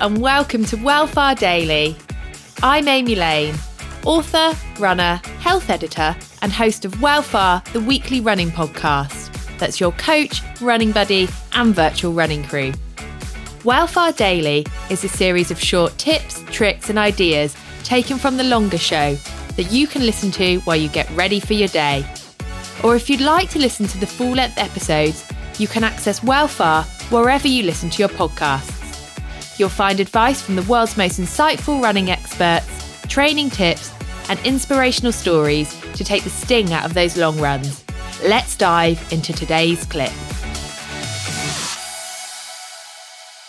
and welcome to Wellfar Daily. I'm Amy Lane, author, runner, health editor, and host of Wellfar, the weekly running podcast. That's your coach, running buddy, and virtual running crew. Wellfar Daily is a series of short tips, tricks, and ideas taken from the longer show that you can listen to while you get ready for your day. Or if you'd like to listen to the full length episodes, you can access Wellfar wherever you listen to your podcasts. You'll find advice from the world's most insightful running experts, training tips, and inspirational stories to take the sting out of those long runs. Let's dive into today's clip.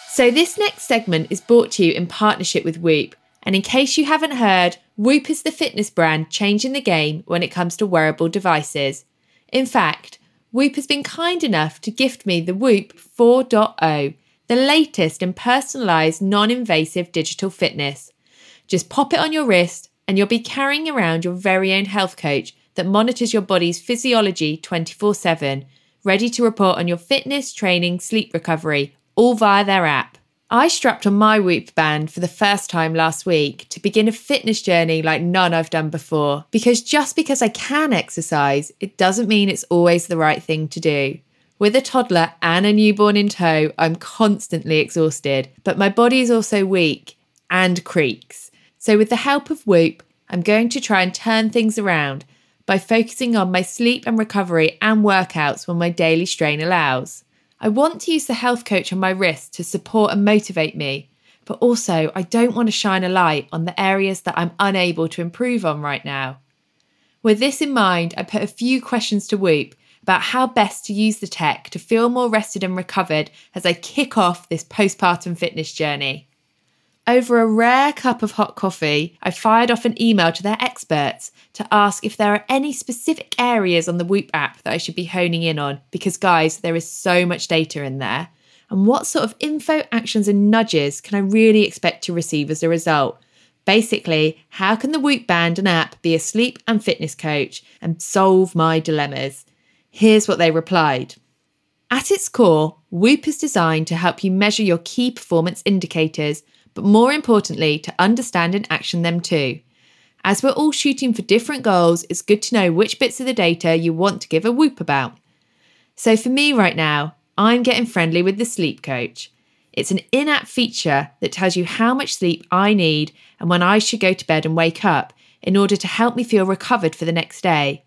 So, this next segment is brought to you in partnership with Whoop. And in case you haven't heard, Whoop is the fitness brand changing the game when it comes to wearable devices. In fact, Whoop has been kind enough to gift me the Whoop 4.0 the latest in personalized, non invasive digital fitness. Just pop it on your wrist, and you'll be carrying around your very own health coach that monitors your body's physiology 24 7, ready to report on your fitness, training, sleep recovery, all via their app. I strapped on my Whoop band for the first time last week to begin a fitness journey like none I've done before. Because just because I can exercise, it doesn't mean it's always the right thing to do. With a toddler and a newborn in tow, I'm constantly exhausted, but my body is also weak and creaks. So, with the help of Whoop, I'm going to try and turn things around by focusing on my sleep and recovery and workouts when my daily strain allows. I want to use the health coach on my wrist to support and motivate me, but also I don't want to shine a light on the areas that I'm unable to improve on right now. With this in mind, I put a few questions to Whoop about how best to use the tech to feel more rested and recovered as I kick off this postpartum fitness journey. Over a rare cup of hot coffee, I fired off an email to their experts to ask if there are any specific areas on the Whoop app that I should be honing in on, because, guys, there is so much data in there. And what sort of info, actions, and nudges can I really expect to receive as a result? Basically, how can the Whoop Band and app be a sleep and fitness coach and solve my dilemmas? Here's what they replied. At its core, Whoop is designed to help you measure your key performance indicators, but more importantly, to understand and action them too. As we're all shooting for different goals, it's good to know which bits of the data you want to give a whoop about. So for me right now, I'm getting friendly with the sleep coach. It's an in app feature that tells you how much sleep I need and when I should go to bed and wake up in order to help me feel recovered for the next day.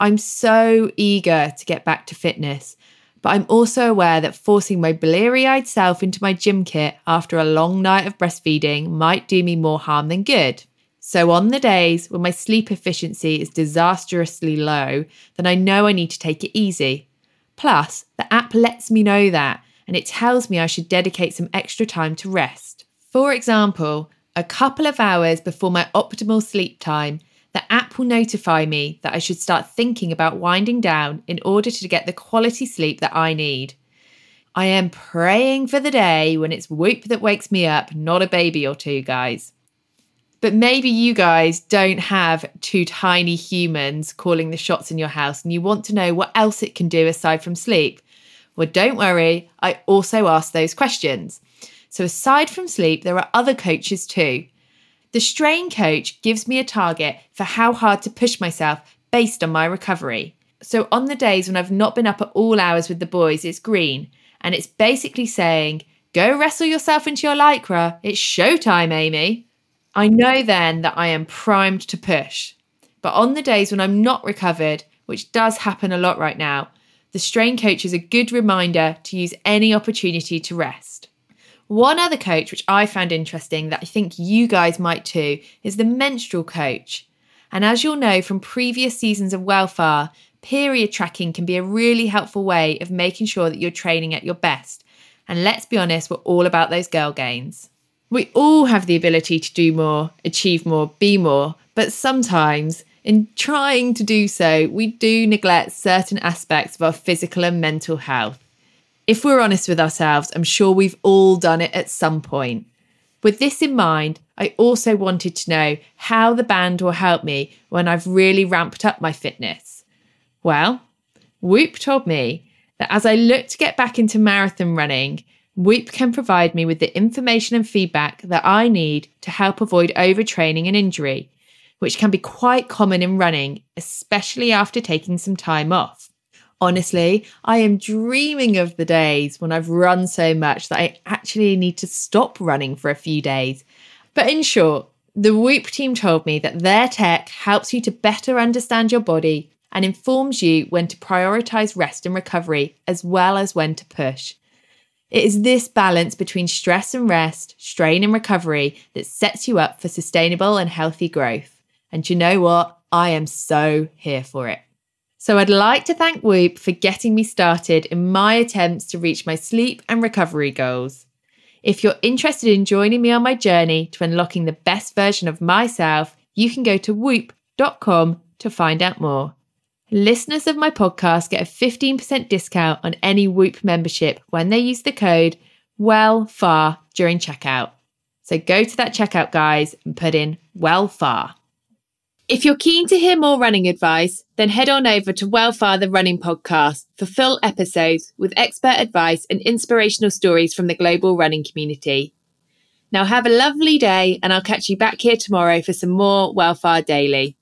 I'm so eager to get back to fitness, but I'm also aware that forcing my bleary eyed self into my gym kit after a long night of breastfeeding might do me more harm than good. So, on the days when my sleep efficiency is disastrously low, then I know I need to take it easy. Plus, the app lets me know that and it tells me I should dedicate some extra time to rest. For example, a couple of hours before my optimal sleep time, notify me that I should start thinking about winding down in order to get the quality sleep that I need. I am praying for the day when it's Whoop that wakes me up, not a baby or two, guys. But maybe you guys don't have two tiny humans calling the shots in your house and you want to know what else it can do aside from sleep. Well, don't worry, I also ask those questions. So, aside from sleep, there are other coaches too. The strain coach gives me a target for how hard to push myself based on my recovery. So on the days when I've not been up at all hours with the boys, it's green. And it's basically saying, go wrestle yourself into your lycra. It's showtime, Amy. I know then that I am primed to push. But on the days when I'm not recovered, which does happen a lot right now, the strain coach is a good reminder to use any opportunity to rest. One other coach, which I found interesting that I think you guys might too, is the menstrual coach. And as you'll know from previous seasons of Wellfar, period tracking can be a really helpful way of making sure that you're training at your best. And let's be honest, we're all about those girl gains. We all have the ability to do more, achieve more, be more, but sometimes in trying to do so, we do neglect certain aspects of our physical and mental health. If we're honest with ourselves, I'm sure we've all done it at some point. With this in mind, I also wanted to know how the band will help me when I've really ramped up my fitness. Well, Whoop told me that as I look to get back into marathon running, Whoop can provide me with the information and feedback that I need to help avoid overtraining and injury, which can be quite common in running, especially after taking some time off. Honestly, I am dreaming of the days when I've run so much that I actually need to stop running for a few days. But in short, the Whoop team told me that their tech helps you to better understand your body and informs you when to prioritize rest and recovery as well as when to push. It is this balance between stress and rest, strain and recovery that sets you up for sustainable and healthy growth. And you know what? I am so here for it. So I'd like to thank Whoop for getting me started in my attempts to reach my sleep and recovery goals. If you're interested in joining me on my journey to unlocking the best version of myself, you can go to whoop.com to find out more. Listeners of my podcast get a 15% discount on any Whoop membership when they use the code WELLFAR during checkout. So go to that checkout, guys, and put in WELLFAR. If you're keen to hear more running advice, then head on over to Wellfar the Running Podcast for full episodes with expert advice and inspirational stories from the global running community. Now have a lovely day, and I'll catch you back here tomorrow for some more Wellfar Daily.